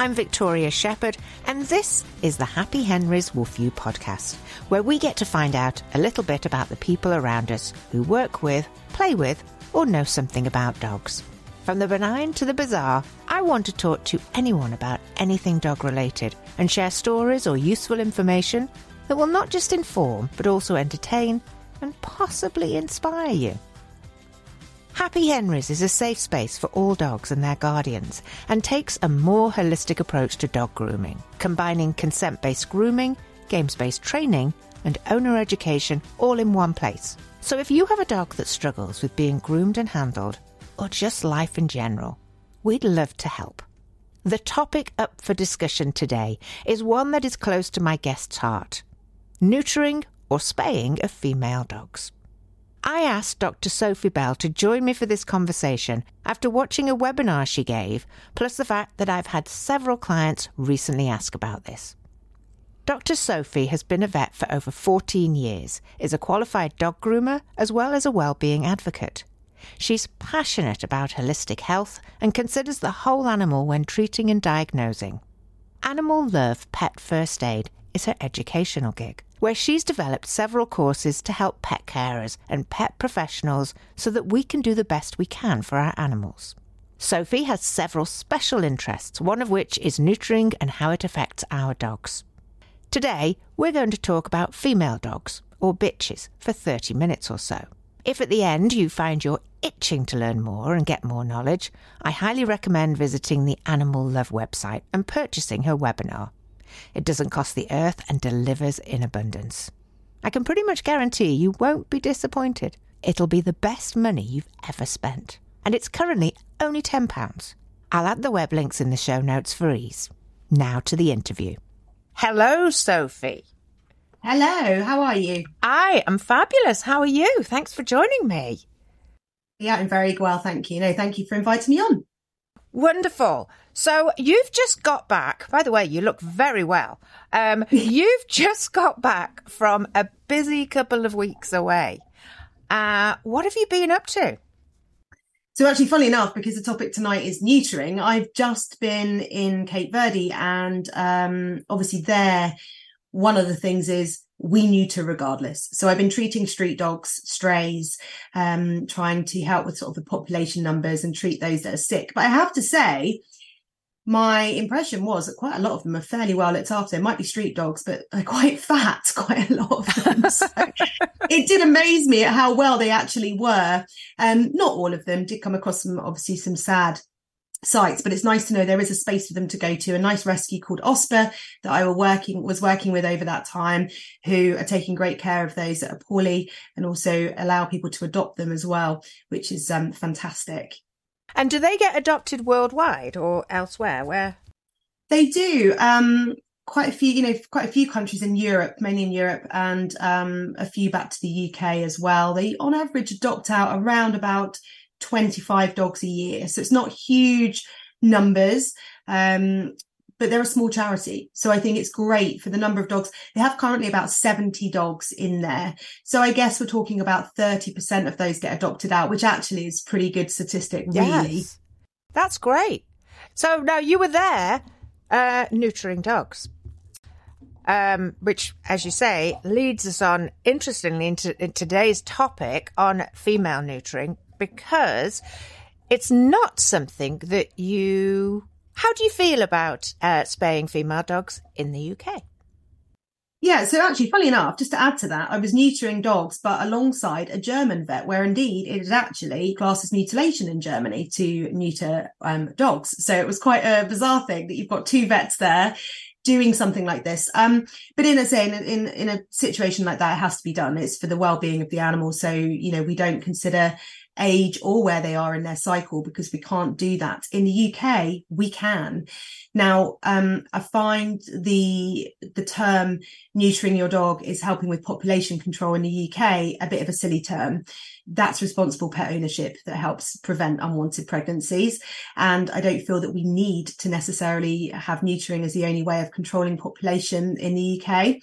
I'm Victoria Shepherd, and this is the Happy Henry's Woof You podcast, where we get to find out a little bit about the people around us who work with, play with, or know something about dogs. From the benign to the bizarre, I want to talk to anyone about anything dog related and share stories or useful information that will not just inform, but also entertain and possibly inspire you. Happy Henry's is a safe space for all dogs and their guardians and takes a more holistic approach to dog grooming, combining consent based grooming, games based training, and owner education all in one place. So if you have a dog that struggles with being groomed and handled, or just life in general, we'd love to help. The topic up for discussion today is one that is close to my guest's heart neutering or spaying of female dogs. I asked Dr. Sophie Bell to join me for this conversation after watching a webinar she gave, plus the fact that I've had several clients recently ask about this. Dr. Sophie has been a vet for over 14 years, is a qualified dog groomer, as well as a well-being advocate. She's passionate about holistic health and considers the whole animal when treating and diagnosing. Animal Love Pet First Aid is her educational gig where she's developed several courses to help pet carers and pet professionals so that we can do the best we can for our animals. Sophie has several special interests, one of which is neutering and how it affects our dogs. Today, we're going to talk about female dogs, or bitches, for 30 minutes or so. If at the end you find you're itching to learn more and get more knowledge, I highly recommend visiting the Animal Love website and purchasing her webinar. It doesn't cost the earth and delivers in abundance. I can pretty much guarantee you won't be disappointed. It'll be the best money you've ever spent. And it's currently only £10. I'll add the web links in the show notes for ease. Now to the interview. Hello, Sophie. Hello, how are you? I am fabulous. How are you? Thanks for joining me. Yeah, I'm very well, thank you. No, thank you for inviting me on. Wonderful. So you've just got back. By the way, you look very well. Um, you've just got back from a busy couple of weeks away. Uh, what have you been up to? So actually, funny enough, because the topic tonight is neutering, I've just been in Cape Verde, and um, obviously there, one of the things is we neuter regardless. So I've been treating street dogs, strays, um, trying to help with sort of the population numbers and treat those that are sick. But I have to say, my impression was that quite a lot of them are fairly well looked after. They might be street dogs, but they're quite fat, quite a lot of them. So it did amaze me at how well they actually were. Um, not all of them did come across some, obviously, some sad sights, but it's nice to know there is a space for them to go to. A nice rescue called OSPA that I were working was working with over that time, who are taking great care of those that are poorly and also allow people to adopt them as well, which is um, fantastic. And do they get adopted worldwide or elsewhere? Where they do. Um, quite a few, you know, quite a few countries in Europe, mainly in Europe, and um, a few back to the UK as well. They, on average, adopt out around about 25 dogs a year. So it's not huge numbers. Um, but they're a small charity. So I think it's great for the number of dogs. They have currently about 70 dogs in there. So I guess we're talking about 30% of those get adopted out, which actually is pretty good statistic, really. Yes. That's great. So now you were there uh, neutering dogs. Um, which, as you say, leads us on interestingly into, into today's topic on female neutering because it's not something that you how do you feel about uh, spaying female dogs in the UK? Yeah, so actually, funny enough, just to add to that, I was neutering dogs, but alongside a German vet, where indeed it is actually classed as mutilation in Germany to neuter um, dogs. So it was quite a bizarre thing that you've got two vets there doing something like this. Um, but in a say in, in in a situation like that, it has to be done. It's for the well-being of the animal. So you know, we don't consider age or where they are in their cycle because we can't do that. In the UK, we can. Now, um, I find the the term neutering your dog is helping with population control in the UK a bit of a silly term. That's responsible pet ownership that helps prevent unwanted pregnancies. And I don't feel that we need to necessarily have neutering as the only way of controlling population in the UK.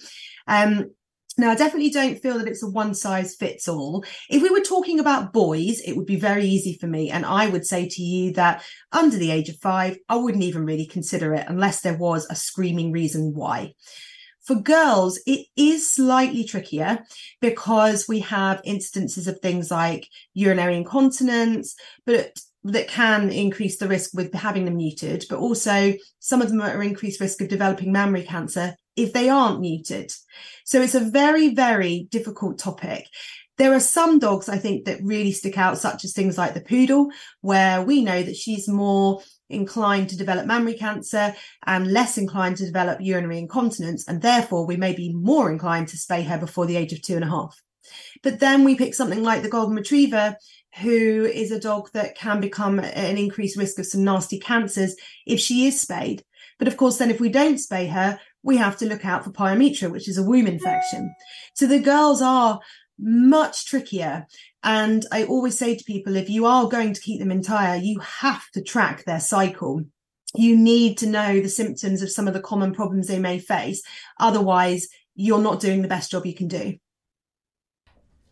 Um, Now, I definitely don't feel that it's a one size fits all. If we were talking about boys, it would be very easy for me. And I would say to you that under the age of five, I wouldn't even really consider it unless there was a screaming reason why. For girls, it is slightly trickier because we have instances of things like urinary incontinence, but that can increase the risk with having them neutered, but also some of them are increased risk of developing mammary cancer if they aren't neutered. So it's a very, very difficult topic. There are some dogs I think that really stick out, such as things like the poodle, where we know that she's more inclined to develop mammary cancer and less inclined to develop urinary incontinence. And therefore, we may be more inclined to spay her before the age of two and a half. But then we pick something like the golden retriever, who is a dog that can become an increased risk of some nasty cancers if she is spayed. But of course, then if we don't spay her, we have to look out for pyometra, which is a womb infection. So the girls are much trickier. And I always say to people, if you are going to keep them entire, you have to track their cycle. You need to know the symptoms of some of the common problems they may face. Otherwise, you're not doing the best job you can do.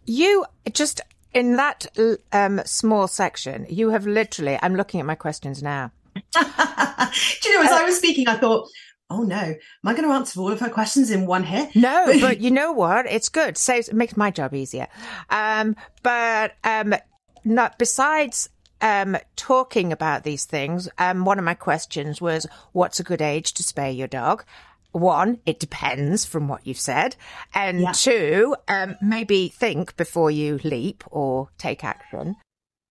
You just in that um, small section, you have literally, I'm looking at my questions now. Do you know, as I was speaking, I thought, oh no, am I going to answer all of her questions in one hit? No, but you know what? It's good. Saves, it makes my job easier. Um, but, um, not besides, um, talking about these things, um, one of my questions was, what's a good age to spay your dog? one, it depends from what you've said. And yeah. two, um, maybe think before you leap or take action.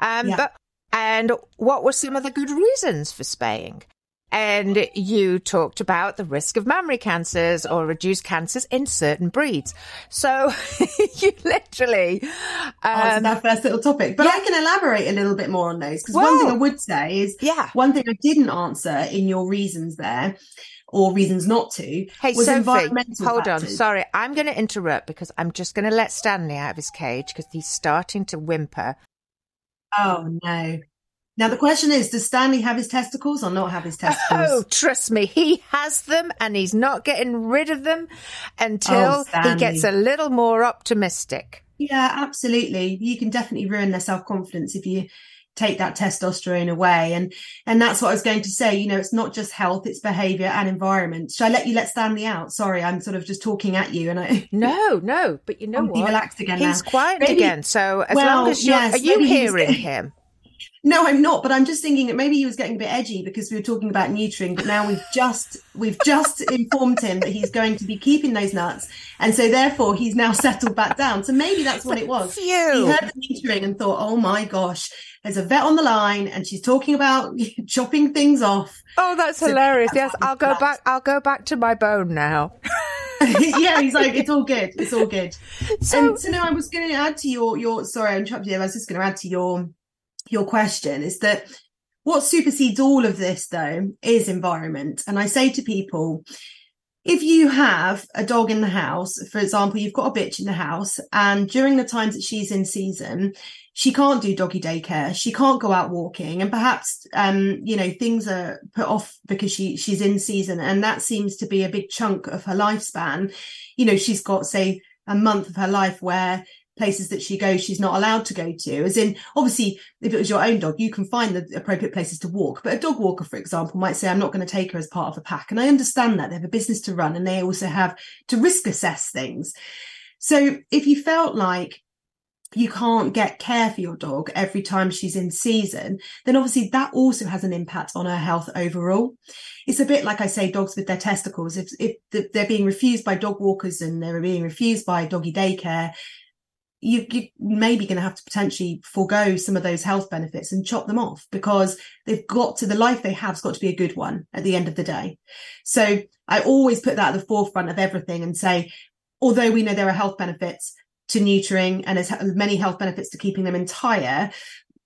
Um, yeah. but, and what were some of the good reasons for spaying? And you talked about the risk of mammary cancers or reduced cancers in certain breeds. So you literally. Um, oh, that first little topic. But yeah. I can elaborate a little bit more on those because one thing I would say is yeah. one thing I didn't answer in your reasons there or reasons not to. Hey, was Sophie, environmental hold factors. on. Sorry, I'm going to interrupt because I'm just going to let Stanley out of his cage because he's starting to whimper. Oh no. Now the question is, does Stanley have his testicles or not have his oh, testicles? Oh, trust me, he has them and he's not getting rid of them until oh, he gets a little more optimistic. Yeah, absolutely. You can definitely ruin their self-confidence if you take that testosterone away. And and that's what I was going to say. You know, it's not just health, it's behavior and environment. Should I let you let Stanley out? Sorry, I'm sort of just talking at you and I No, no, but you know I'm what? relaxed again. He's now. quiet maybe, again. So as well, long as you're yes, are you hearing him? No, I'm not, but I'm just thinking that maybe he was getting a bit edgy because we were talking about neutering, but now we've just we've just informed him that he's going to be keeping those nuts. And so therefore he's now settled back down. So maybe that's what it was. Phew. He heard the neutering and thought, oh my gosh, there's a vet on the line and she's talking about chopping things off. Oh, that's so hilarious. That's yes, I'll go back I'll go back to my bone now. yeah, he's like, it's all good. It's all good. So, and so now I was going to add to your, your, sorry, I interrupted you. I was just going to add to your your question is that what supersedes all of this though is environment. And I say to people, if you have a dog in the house, for example, you've got a bitch in the house, and during the times that she's in season, she can't do doggy daycare, she can't go out walking, and perhaps um, you know, things are put off because she she's in season, and that seems to be a big chunk of her lifespan. You know, she's got, say, a month of her life where places that she goes she's not allowed to go to. As in obviously if it was your own dog you can find the appropriate places to walk. But a dog walker for example might say i'm not going to take her as part of a pack. And i understand that. They have a business to run and they also have to risk assess things. So if you felt like you can't get care for your dog every time she's in season, then obviously that also has an impact on her health overall. It's a bit like I say, dogs with their testicles. If, if they're being refused by dog walkers and they're being refused by doggy daycare, you, you maybe going to have to potentially forego some of those health benefits and chop them off because they've got to the life they have's got to be a good one at the end of the day. So I always put that at the forefront of everything and say, although we know there are health benefits to neutering and there's many health benefits to keeping them entire,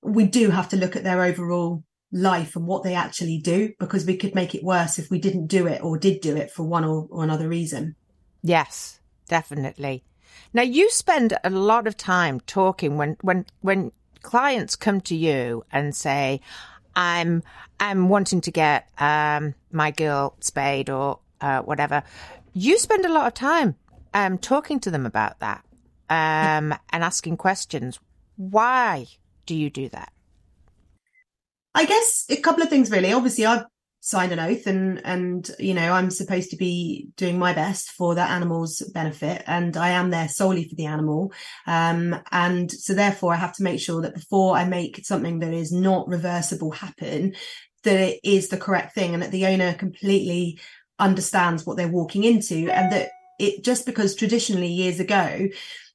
we do have to look at their overall life and what they actually do because we could make it worse if we didn't do it or did do it for one or, or another reason. Yes, definitely. Now you spend a lot of time talking when when when clients come to you and say, "I'm I'm wanting to get um, my girl spayed or uh, whatever." You spend a lot of time um, talking to them about that um, and asking questions. Why do you do that? I guess a couple of things really. Obviously, I've signed an oath and and you know i'm supposed to be doing my best for that animal's benefit and i am there solely for the animal um, and so therefore i have to make sure that before i make something that is not reversible happen that it is the correct thing and that the owner completely understands what they're walking into and that it just because traditionally years ago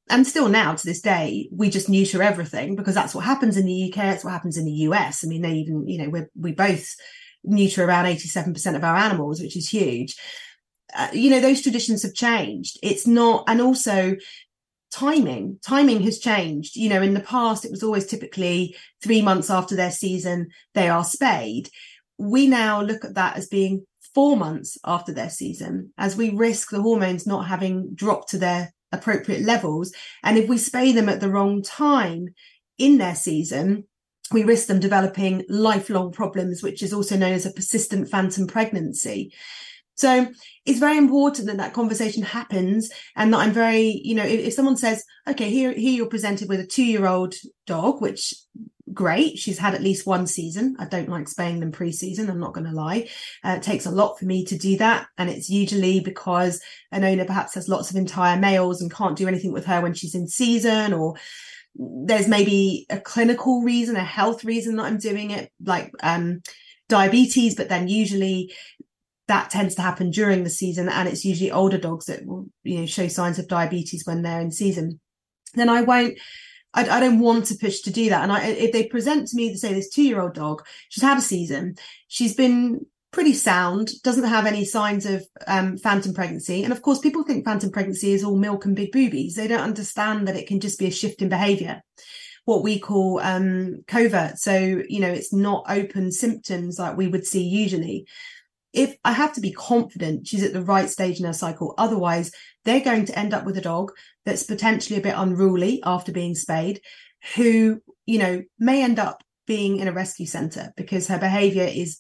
and still now to this day, we just neuter everything because that's what happens in the UK. It's what happens in the US. I mean, they even, you know, we we both neuter around 87% of our animals, which is huge. Uh, you know, those traditions have changed. It's not, and also timing, timing has changed. You know, in the past, it was always typically three months after their season, they are spayed. We now look at that as being four months after their season, as we risk the hormones not having dropped to their appropriate levels. And if we spay them at the wrong time in their season, we risk them developing lifelong problems, which is also known as a persistent phantom pregnancy. So it's very important that that conversation happens and that I'm very, you know, if, if someone says, okay, here, here you're presented with a two year old dog, which great. She's had at least one season. I don't like spaying them pre-season. I'm not going to lie. Uh, it takes a lot for me to do that. And it's usually because an owner perhaps has lots of entire males and can't do anything with her when she's in season or there's maybe a clinical reason, a health reason that I'm doing it, like um, diabetes, but then usually that tends to happen during the season, and it's usually older dogs that will, you know, show signs of diabetes when they're in season. Then I won't. I, I don't want to push to do that. And I, if they present to me to say this two year old dog, she's had a season, she's been pretty sound, doesn't have any signs of um, phantom pregnancy. And of course, people think phantom pregnancy is all milk and big boobies. They don't understand that it can just be a shift in behavior, what we call um, covert. So, you know, it's not open symptoms like we would see usually. If I have to be confident she's at the right stage in her cycle, otherwise they're going to end up with a dog that's potentially a bit unruly after being spayed, who, you know, may end up being in a rescue center because her behavior is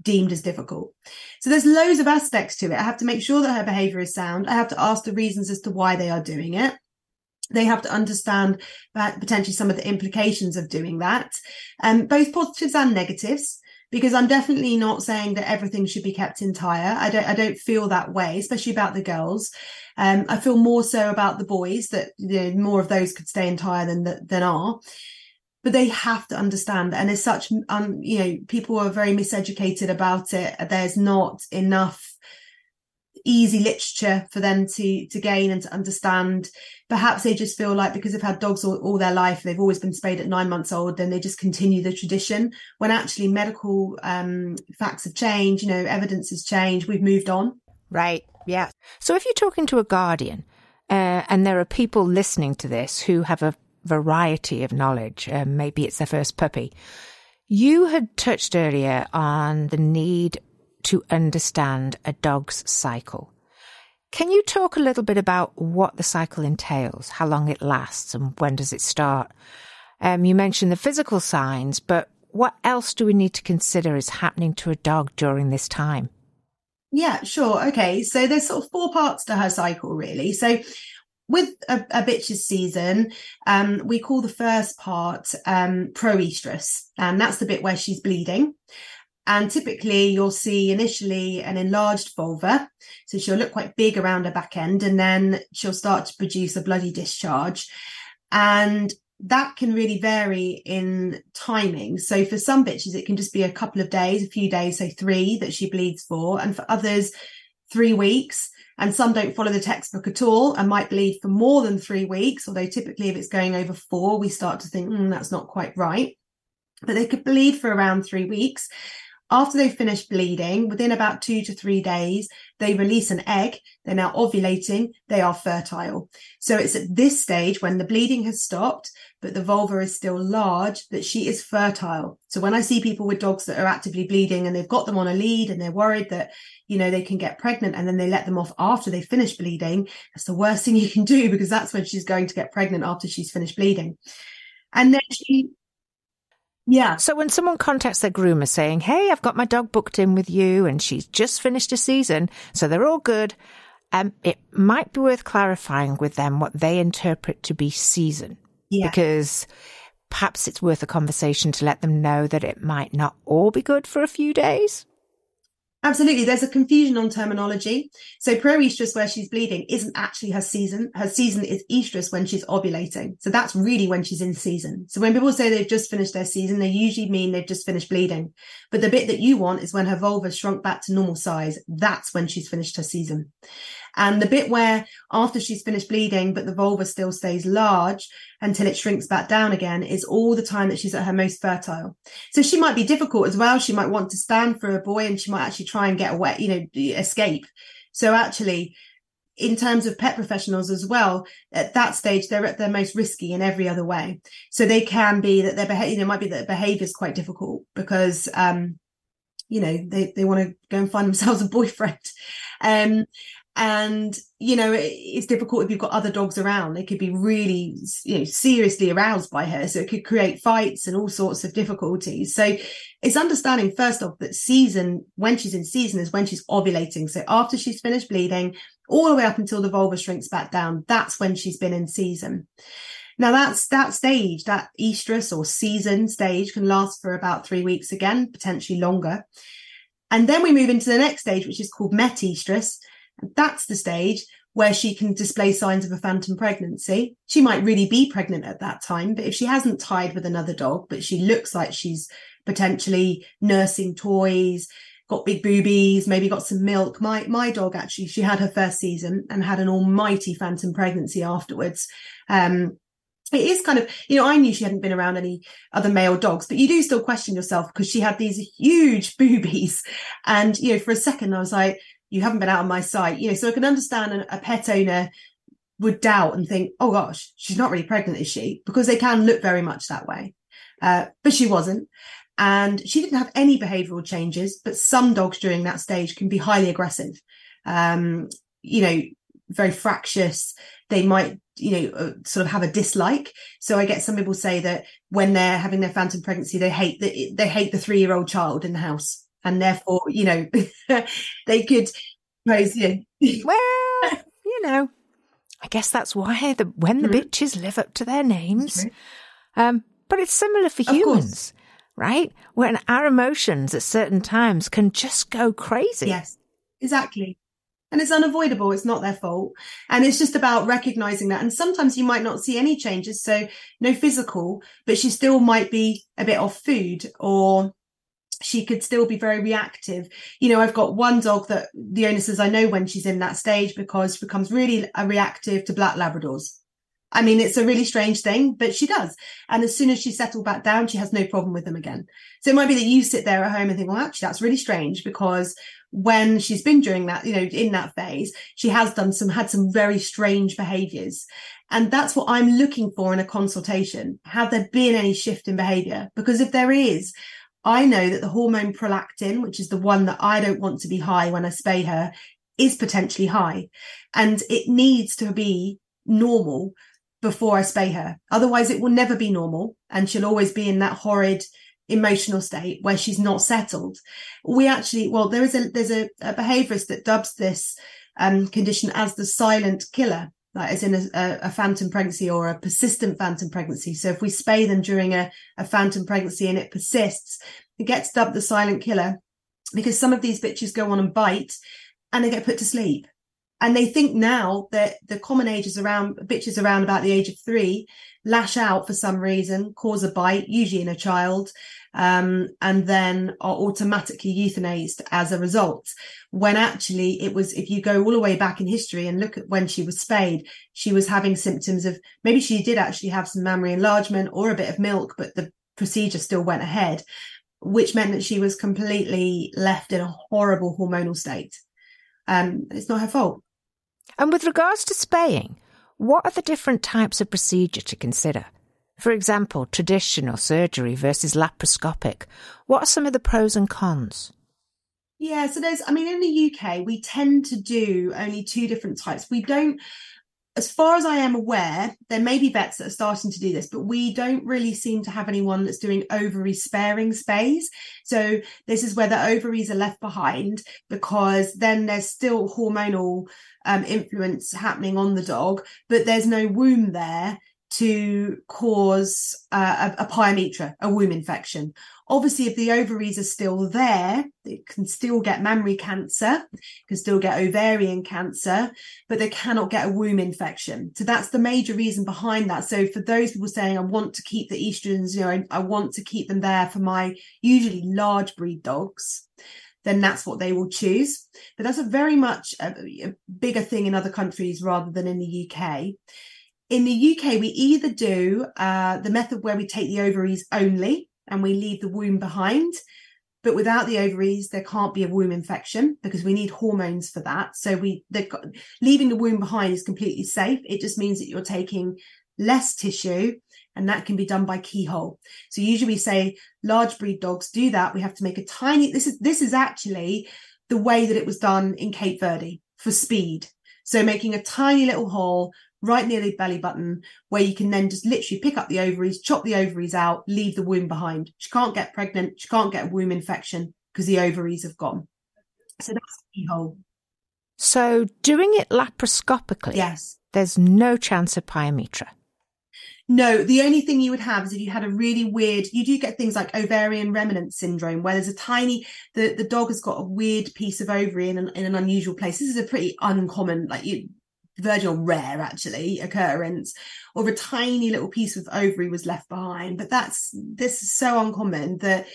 deemed as difficult. So there's loads of aspects to it. I have to make sure that her behavior is sound. I have to ask the reasons as to why they are doing it. They have to understand potentially some of the implications of doing that, um, both positives and negatives. Because I'm definitely not saying that everything should be kept entire. I don't. I don't feel that way, especially about the girls. Um, I feel more so about the boys that you know, more of those could stay entire than than are but they have to understand and as such um, you know people are very miseducated about it. There's not enough easy literature for them to to gain and to understand. Perhaps they just feel like because they've had dogs all, all their life they've always been spayed at nine months old then they just continue the tradition. When actually medical um, facts have changed you know evidence has changed we've moved on. Right yeah. So if you're talking to a guardian uh, and there are people listening to this who have a variety of knowledge. Um, maybe it's their first puppy. You had touched earlier on the need to understand a dog's cycle. Can you talk a little bit about what the cycle entails, how long it lasts, and when does it start? Um, you mentioned the physical signs, but what else do we need to consider is happening to a dog during this time? Yeah, sure. Okay. So there's sort of four parts to her cycle, really. So with a, a bitch's season, um, we call the first part um, proestrus, and that's the bit where she's bleeding. And typically, you'll see initially an enlarged vulva. So she'll look quite big around her back end, and then she'll start to produce a bloody discharge. And that can really vary in timing. So for some bitches, it can just be a couple of days, a few days, so three that she bleeds for. And for others, three weeks and some don't follow the textbook at all and might bleed for more than three weeks. Although typically, if it's going over four, we start to think mm, that's not quite right. But they could bleed for around three weeks. After they finish bleeding, within about two to three days, they release an egg. They're now ovulating. They are fertile. So it's at this stage when the bleeding has stopped, but the vulva is still large that she is fertile. So when I see people with dogs that are actively bleeding and they've got them on a lead and they're worried that, you know, they can get pregnant and then they let them off after they finish bleeding, that's the worst thing you can do because that's when she's going to get pregnant after she's finished bleeding. And then she yeah. So when someone contacts their groomer saying, Hey, I've got my dog booked in with you and she's just finished a season, so they're all good. Um, it might be worth clarifying with them what they interpret to be season. Yeah. Because perhaps it's worth a conversation to let them know that it might not all be good for a few days. Absolutely. There's a confusion on terminology. So proestrus, where she's bleeding, isn't actually her season. Her season is estrus when she's ovulating. So that's really when she's in season. So when people say they've just finished their season, they usually mean they've just finished bleeding. But the bit that you want is when her vulva shrunk back to normal size. That's when she's finished her season. And the bit where after she's finished bleeding, but the vulva still stays large until it shrinks back down again is all the time that she's at her most fertile. So she might be difficult as well. She might want to stand for a boy and she might actually try and get away, you know, escape. So actually, in terms of pet professionals as well, at that stage, they're at their most risky in every other way. So they can be that their behavior, you know, might be that behavior is quite difficult because, um, you know, they, they want to go and find themselves a boyfriend. Um, and you know it's difficult if you've got other dogs around. They could be really you know seriously aroused by her. So it could create fights and all sorts of difficulties. So it's understanding first off that season when she's in season is when she's ovulating. So after she's finished bleeding all the way up until the vulva shrinks back down that's when she's been in season. Now that's that stage that estrus or season stage can last for about three weeks again potentially longer. And then we move into the next stage which is called metestrus that's the stage where she can display signs of a phantom pregnancy. She might really be pregnant at that time, but if she hasn't tied with another dog, but she looks like she's potentially nursing toys, got big boobies, maybe got some milk. My my dog actually, she had her first season and had an almighty phantom pregnancy afterwards. Um, it is kind of, you know, I knew she hadn't been around any other male dogs, but you do still question yourself because she had these huge boobies. And, you know, for a second I was like, you haven't been out on my site. You know, so I can understand a, pet owner would doubt and think, oh gosh, she's not really pregnant, is she? Because they can look very much that way. Uh, but she wasn't. And she didn't have any behavioral changes, but some dogs during that stage can be highly aggressive. Um, you know, very fractious. They might, you know, uh, sort of have a dislike. So I get some people say that when they're having their phantom pregnancy, they hate the, they hate the three year old child in the house and therefore, you know, they could pose you. well, you know, I guess that's why the when the mm-hmm. bitches live up to their names. Um, but it's similar for of humans, course. right? When our emotions at certain times can just go crazy. Yes, exactly. And it's unavoidable. It's not their fault. And it's just about recognizing that. And sometimes you might not see any changes. So no physical, but she still might be a bit off food or she could still be very reactive. You know, I've got one dog that the owner says I know when she's in that stage because she becomes really reactive to black Labradors. I mean, it's a really strange thing, but she does. And as soon as she's settled back down, she has no problem with them again. So it might be that you sit there at home and think, well, actually, that's really strange because when she's been during that, you know, in that phase, she has done some, had some very strange behaviors. And that's what I'm looking for in a consultation. Have there been any shift in behavior? Because if there is, I know that the hormone prolactin, which is the one that I don't want to be high when I spay her, is potentially high. And it needs to be normal before I spay her. Otherwise, it will never be normal. And she'll always be in that horrid emotional state where she's not settled. We actually, well, there is a, there's a, a behaviorist that dubs this um, condition as the silent killer like as in a, a, phantom pregnancy or a persistent phantom pregnancy. So if we spay them during a, a phantom pregnancy and it persists, it gets dubbed the silent killer because some of these bitches go on and bite and they get put to sleep. And they think now that the common age is around bitches around about the age of three lash out for some reason, cause a bite, usually in a child, um, and then are automatically euthanized as a result. When actually it was, if you go all the way back in history and look at when she was spayed, she was having symptoms of maybe she did actually have some mammary enlargement or a bit of milk, but the procedure still went ahead, which meant that she was completely left in a horrible hormonal state. Um, it's not her fault. And with regards to spaying, what are the different types of procedure to consider? For example, traditional surgery versus laparoscopic. What are some of the pros and cons? Yeah, so there's, I mean, in the UK, we tend to do only two different types. We don't, as far as I am aware, there may be vets that are starting to do this, but we don't really seem to have anyone that's doing ovary sparing spays. So this is where the ovaries are left behind because then there's still hormonal um, influence happening on the dog, but there's no womb there to cause uh, a, a pyometra, a womb infection. Obviously, if the ovaries are still there, it can still get mammary cancer, can still get ovarian cancer, but they cannot get a womb infection. So that's the major reason behind that. So for those people saying, I want to keep the estrogens, you know, I, I want to keep them there for my usually large breed dogs, then that's what they will choose. But that's a very much a, a bigger thing in other countries rather than in the UK in the UK, we either do uh, the method where we take the ovaries only and we leave the womb behind. But without the ovaries, there can't be a womb infection because we need hormones for that. So we leaving the womb behind is completely safe. It just means that you're taking less tissue and that can be done by keyhole. So usually we say large breed dogs do that. We have to make a tiny this is this is actually the way that it was done in Cape Verde for speed. So making a tiny little hole right near the belly button, where you can then just literally pick up the ovaries, chop the ovaries out, leave the womb behind. She can't get pregnant. She can't get a womb infection because the ovaries have gone. So that's the keyhole. So doing it laparoscopically, yes, there's no chance of pyometra. No, the only thing you would have is if you had a really weird, you do get things like ovarian remnant syndrome, where there's a tiny, the, the dog has got a weird piece of ovary in an, in an unusual place. This is a pretty uncommon, like you, virginal rare actually occurrence or a tiny little piece of ovary was left behind. But that's this is so uncommon that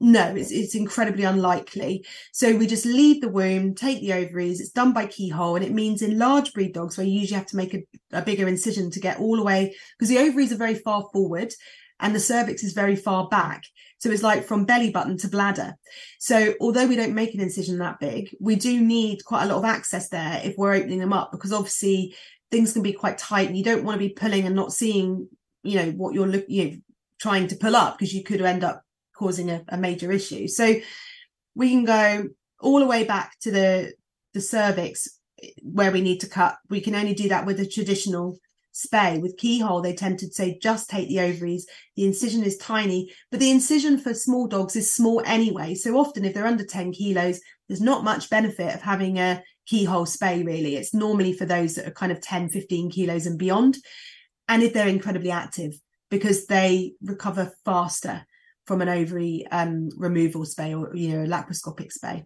no it's, it's incredibly unlikely. So we just leave the womb take the ovaries it's done by keyhole and it means in large breed dogs where you usually have to make a, a bigger incision to get all the way because the ovaries are very far forward and the cervix is very far back. So it's like from belly button to bladder. So although we don't make an incision that big, we do need quite a lot of access there if we're opening them up because obviously things can be quite tight and you don't want to be pulling and not seeing, you know, what you're looking, you know, trying to pull up because you could end up causing a, a major issue. So we can go all the way back to the the cervix eh, where we need to cut. We can only do that with a traditional spay with keyhole they tend to say just take the ovaries. The incision is tiny but the incision for small dogs is small anyway. So often if they're under 10 kilos there's not much benefit of having a keyhole spay really. It's normally for those that are kind of 10 15 kilos and beyond and if they're incredibly active because they recover faster from an ovary um, removal spay or you know laparoscopic spay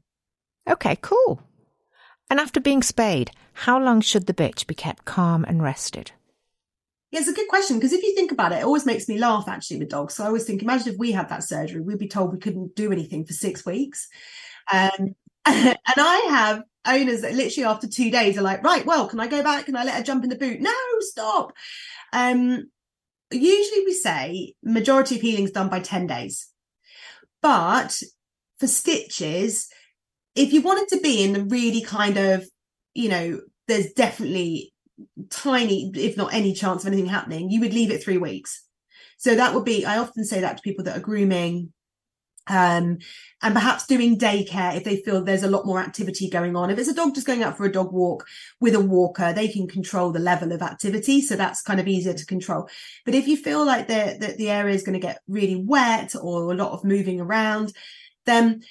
okay cool. And after being spayed, how long should the bitch be kept calm and rested? It's a good question because if you think about it, it always makes me laugh actually with dogs. So I always think, imagine if we had that surgery, we'd be told we couldn't do anything for six weeks. Um, and I have owners that literally after two days are like, right, well, can I go back? Can I let her jump in the boot? No, stop. Um, usually we say majority of healing is done by 10 days. But for stitches, if you wanted to be in the really kind of, you know, there's definitely tiny, if not any chance of anything happening, you would leave it three weeks. So that would be, I often say that to people that are grooming um, and perhaps doing daycare if they feel there's a lot more activity going on. If it's a dog just going out for a dog walk with a walker, they can control the level of activity. So that's kind of easier to control. But if you feel like the, the, the area is going to get really wet or a lot of moving around, then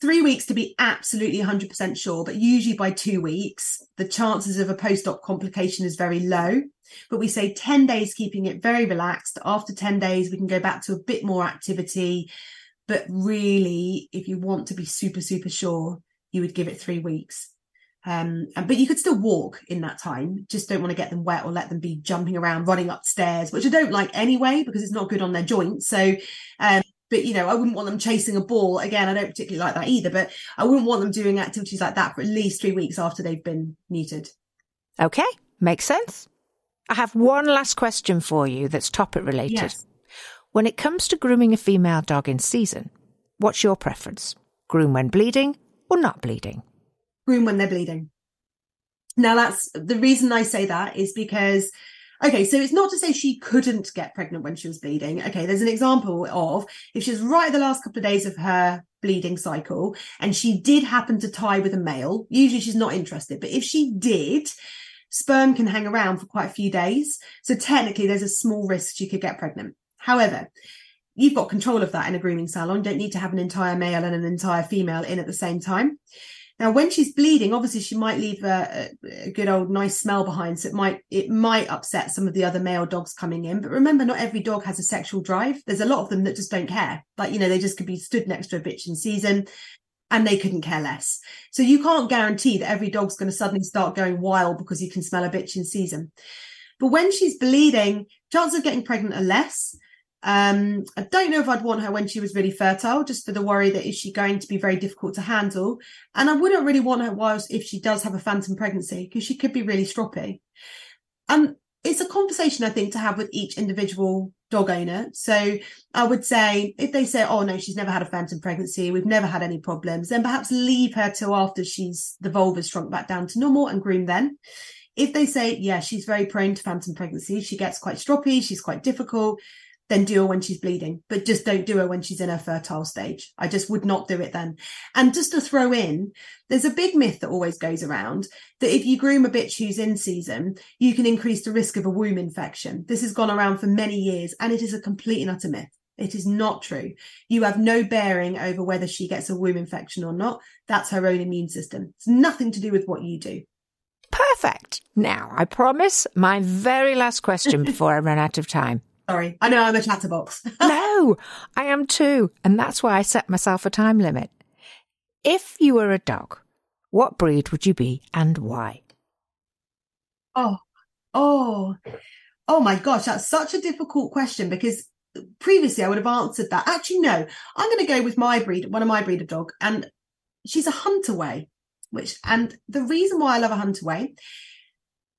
three weeks to be absolutely 100% sure, but usually by two weeks, the chances of a post op complication is very low. But we say 10 days, keeping it very relaxed. After 10 days, we can go back to a bit more activity. But really, if you want to be super, super sure, you would give it three weeks. Um, but you could still walk in that time. Just don't want to get them wet or let them be jumping around, running upstairs, which I don't like anyway because it's not good on their joints. So um, but you know, I wouldn't want them chasing a ball. Again, I don't particularly like that either, but I wouldn't want them doing activities like that for at least three weeks after they've been neutered. Okay, makes sense. I have one last question for you that's topic related. Yes. When it comes to grooming a female dog in season, what's your preference? Groom when bleeding or not bleeding? Groom when they're bleeding. Now that's the reason I say that is because Okay, so it's not to say she couldn't get pregnant when she was bleeding. Okay, there's an example of if she's right at the last couple of days of her bleeding cycle and she did happen to tie with a male, usually she's not interested, but if she did, sperm can hang around for quite a few days. So technically, there's a small risk she could get pregnant. However, you've got control of that in a grooming salon. You don't need to have an entire male and an entire female in at the same time. Now, when she's bleeding, obviously she might leave a, a, good old nice smell behind, so it might it might upset some of the other male dogs coming in. But remember, not every dog has a sexual drive. There's a lot of them that just don't care. Like you know, they just could be stood next to a bitch in season, and they couldn't care less. So you can't guarantee that every dog's going to suddenly start going wild because you can smell a bitch in season. But when she's bleeding, chances of getting pregnant are less. Um, I don't know if I'd want her when she was really fertile, just for the worry that is she going to be very difficult to handle. And I wouldn't really want her whilst if she does have a phantom pregnancy, because she could be really stroppy. And it's a conversation I think to have with each individual dog owner. So I would say if they say, "Oh no, she's never had a phantom pregnancy, we've never had any problems," then perhaps leave her till after she's the vulva's shrunk back down to normal and groom then. If they say, "Yeah, she's very prone to phantom pregnancy, she gets quite stroppy, she's quite difficult," then do her when she's bleeding, but just don't do her when she's in her fertile stage. I just would not do it then. And just to throw in, there's a big myth that always goes around that if you groom a bitch who's in season, you can increase the risk of a womb infection. This has gone around for many years and it is a complete and utter myth. It is not true. You have no bearing over whether she gets a womb infection or not. That's her own immune system. It's nothing to do with what you do. Perfect. Now, I promise my very last question before I run out of time. Sorry, I know I'm a chatterbox. no, I am too. And that's why I set myself a time limit. If you were a dog, what breed would you be and why? Oh, oh, oh my gosh, that's such a difficult question because previously I would have answered that. Actually, no, I'm going to go with my breed, one of my breed of dog, and she's a Huntaway, which, and the reason why I love a Huntaway,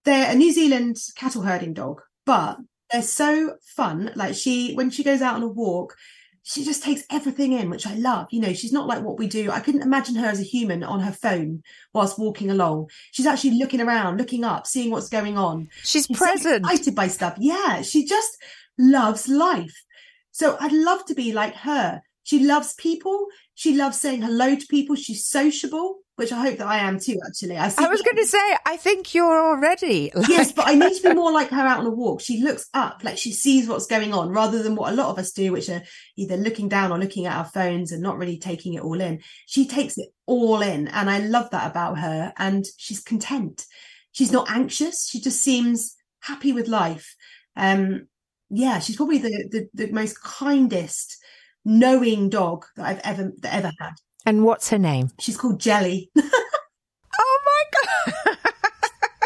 they're a New Zealand cattle herding dog, but they're so fun. Like she, when she goes out on a walk, she just takes everything in, which I love. You know, she's not like what we do. I couldn't imagine her as a human on her phone whilst walking along. She's actually looking around, looking up, seeing what's going on. She's, she's present. So excited by stuff. Yeah, she just loves life. So I'd love to be like her. She loves people. She loves saying hello to people. She's sociable which I hope that I am too. Actually, I, I was going to say, I think you're already. Like... Yes, but I need to be more like her out on a walk. She looks up, like she sees what's going on, rather than what a lot of us do, which are either looking down or looking at our phones and not really taking it all in. She takes it all in, and I love that about her. And she's content. She's not anxious. She just seems happy with life. Um, yeah, she's probably the, the, the most kindest, knowing dog that I've ever that ever had. And what's her name? She's called Jelly. oh my God.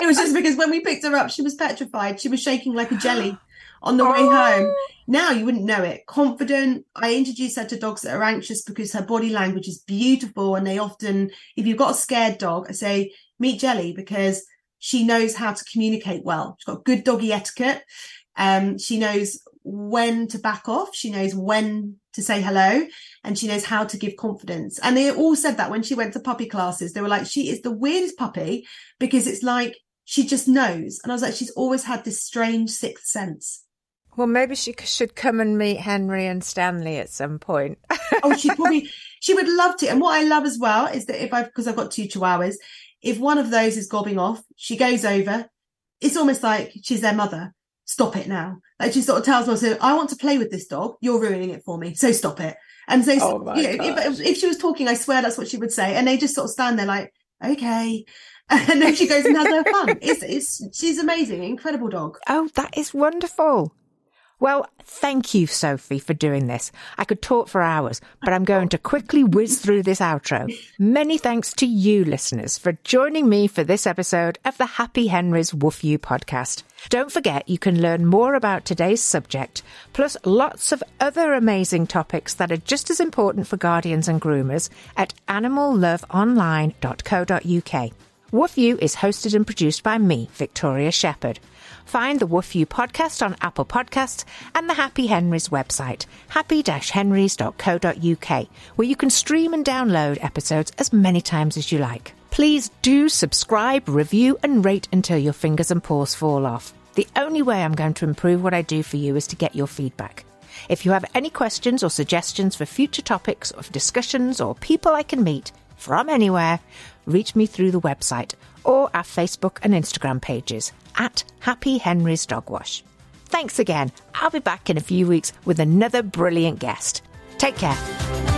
it was just because when we picked her up, she was petrified. She was shaking like a jelly on the oh. way home. Now you wouldn't know it. Confident. I introduce her to dogs that are anxious because her body language is beautiful. And they often, if you've got a scared dog, I say, meet Jelly because she knows how to communicate well. She's got good doggy etiquette. Um, she knows when to back off. She knows when to say hello and she knows how to give confidence. And they all said that when she went to puppy classes, they were like, she is the weirdest puppy because it's like she just knows. And I was like, she's always had this strange sixth sense. Well, maybe she should come and meet Henry and Stanley at some point. oh, she probably, she would love to. And what I love as well is that if I've, because I've got two chihuahuas, if one of those is gobbing off, she goes over. It's almost like she's their mother stop it now. Like she sort of tells me, so I want to play with this dog. You're ruining it for me. So stop it. And so, oh you know, if, if, she was talking, I swear that's what she would say. And they just sort of stand there like, okay. And then she goes and has her fun. It's, it's, she's amazing. Incredible dog. Oh, that is wonderful. Well, thank you, Sophie, for doing this. I could talk for hours, but I'm going to quickly whiz through this outro. Many thanks to you, listeners, for joining me for this episode of the Happy Henry's Woof You podcast. Don't forget you can learn more about today's subject, plus lots of other amazing topics that are just as important for guardians and groomers at animalloveonline.co.uk. Woof You is hosted and produced by me, Victoria Shepherd. Find the Woof You podcast on Apple Podcasts and the Happy Henry's website, happy-henrys.co.uk, where you can stream and download episodes as many times as you like. Please do subscribe, review, and rate until your fingers and paws fall off. The only way I'm going to improve what I do for you is to get your feedback. If you have any questions or suggestions for future topics of discussions or people I can meet from anywhere, reach me through the website or our Facebook and Instagram pages at Happy Henry's Dog Wash. Thanks again. I'll be back in a few weeks with another brilliant guest. Take care.